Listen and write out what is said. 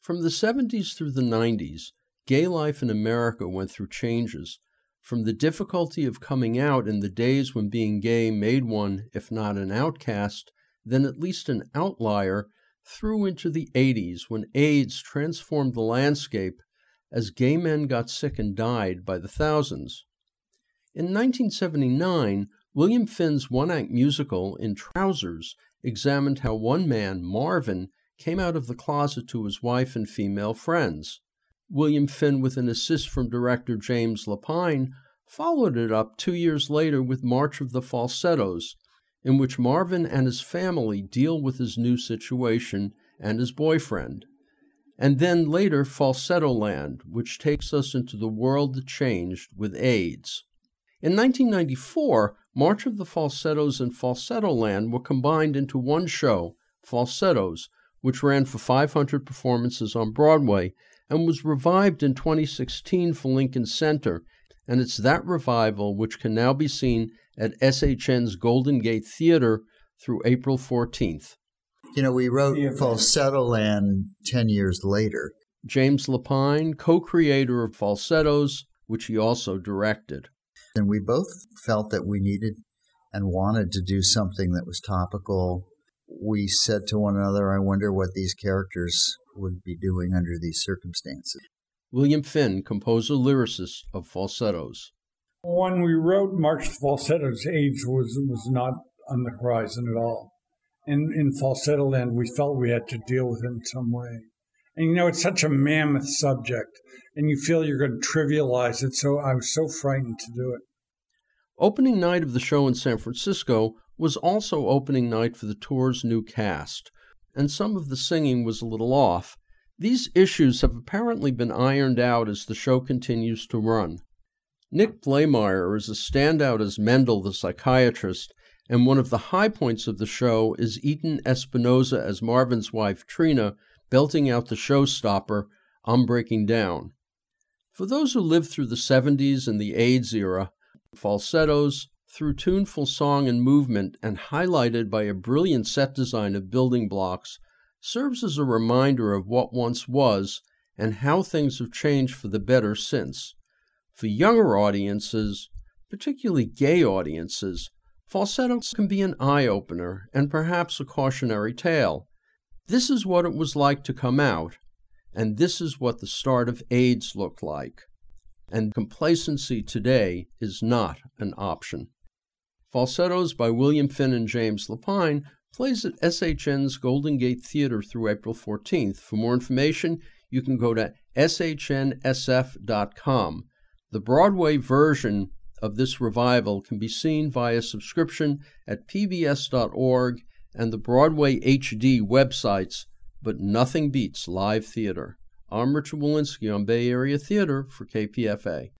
From the 70s through the 90s, gay life in America went through changes. From the difficulty of coming out in the days when being gay made one, if not an outcast, then at least an outlier, through into the 80s when AIDS transformed the landscape as gay men got sick and died by the thousands. In 1979, William Finn's one act musical, In Trousers, examined how one man, Marvin, came out of the closet to his wife and female friends. William Finn, with an assist from director James Lapine, followed it up two years later with March of the Falsettos, in which Marvin and his family deal with his new situation and his boyfriend. And then later, Falsetto Land, which takes us into the world that changed with AIDS. In 1994, March of the Falsettos and Falsetto Land were combined into one show, Falsettos, which ran for 500 performances on Broadway and was revived in 2016 for Lincoln Center, and it's that revival which can now be seen at SHN's Golden Gate Theater through April 14th. You know, we wrote yeah, Falsetto Land 10 years later. James Lapine, co creator of Falsettos, which he also directed. And we both felt that we needed and wanted to do something that was topical. We said to one another, I wonder what these characters would be doing under these circumstances. William Finn, composer lyricist of falsettos. When we wrote March Falsettos, AIDS was, was not on the horizon at all. In, in falsetto land, we felt we had to deal with it in some way. And you know, it's such a mammoth subject, and you feel you're going to trivialize it, so I was so frightened to do it. Opening night of the show in San Francisco was also opening night for the tour's new cast, and some of the singing was a little off. These issues have apparently been ironed out as the show continues to run. Nick Blaemire is a standout as Mendel the psychiatrist, and one of the high points of the show is Eden Espinosa as Marvin's wife Trina belting out the showstopper, I'm Breaking Down. For those who lived through the 70s and the AIDS era, falsettos, through tuneful song and movement, and highlighted by a brilliant set design of building blocks, serves as a reminder of what once was and how things have changed for the better since. For younger audiences, particularly gay audiences, falsettos can be an eye opener and perhaps a cautionary tale. This is what it was like to come out, and this is what the start of AIDS looked like. And complacency today is not an option. Falsettos by William Finn and James Lapine plays at SHN's Golden Gate Theater through April 14th. For more information, you can go to shnsf.com. The Broadway version of this revival can be seen via subscription at pbs.org and the Broadway HD websites, but nothing beats live theater. I'm Richard Wolinsky on Bay Area Theater for KPFA.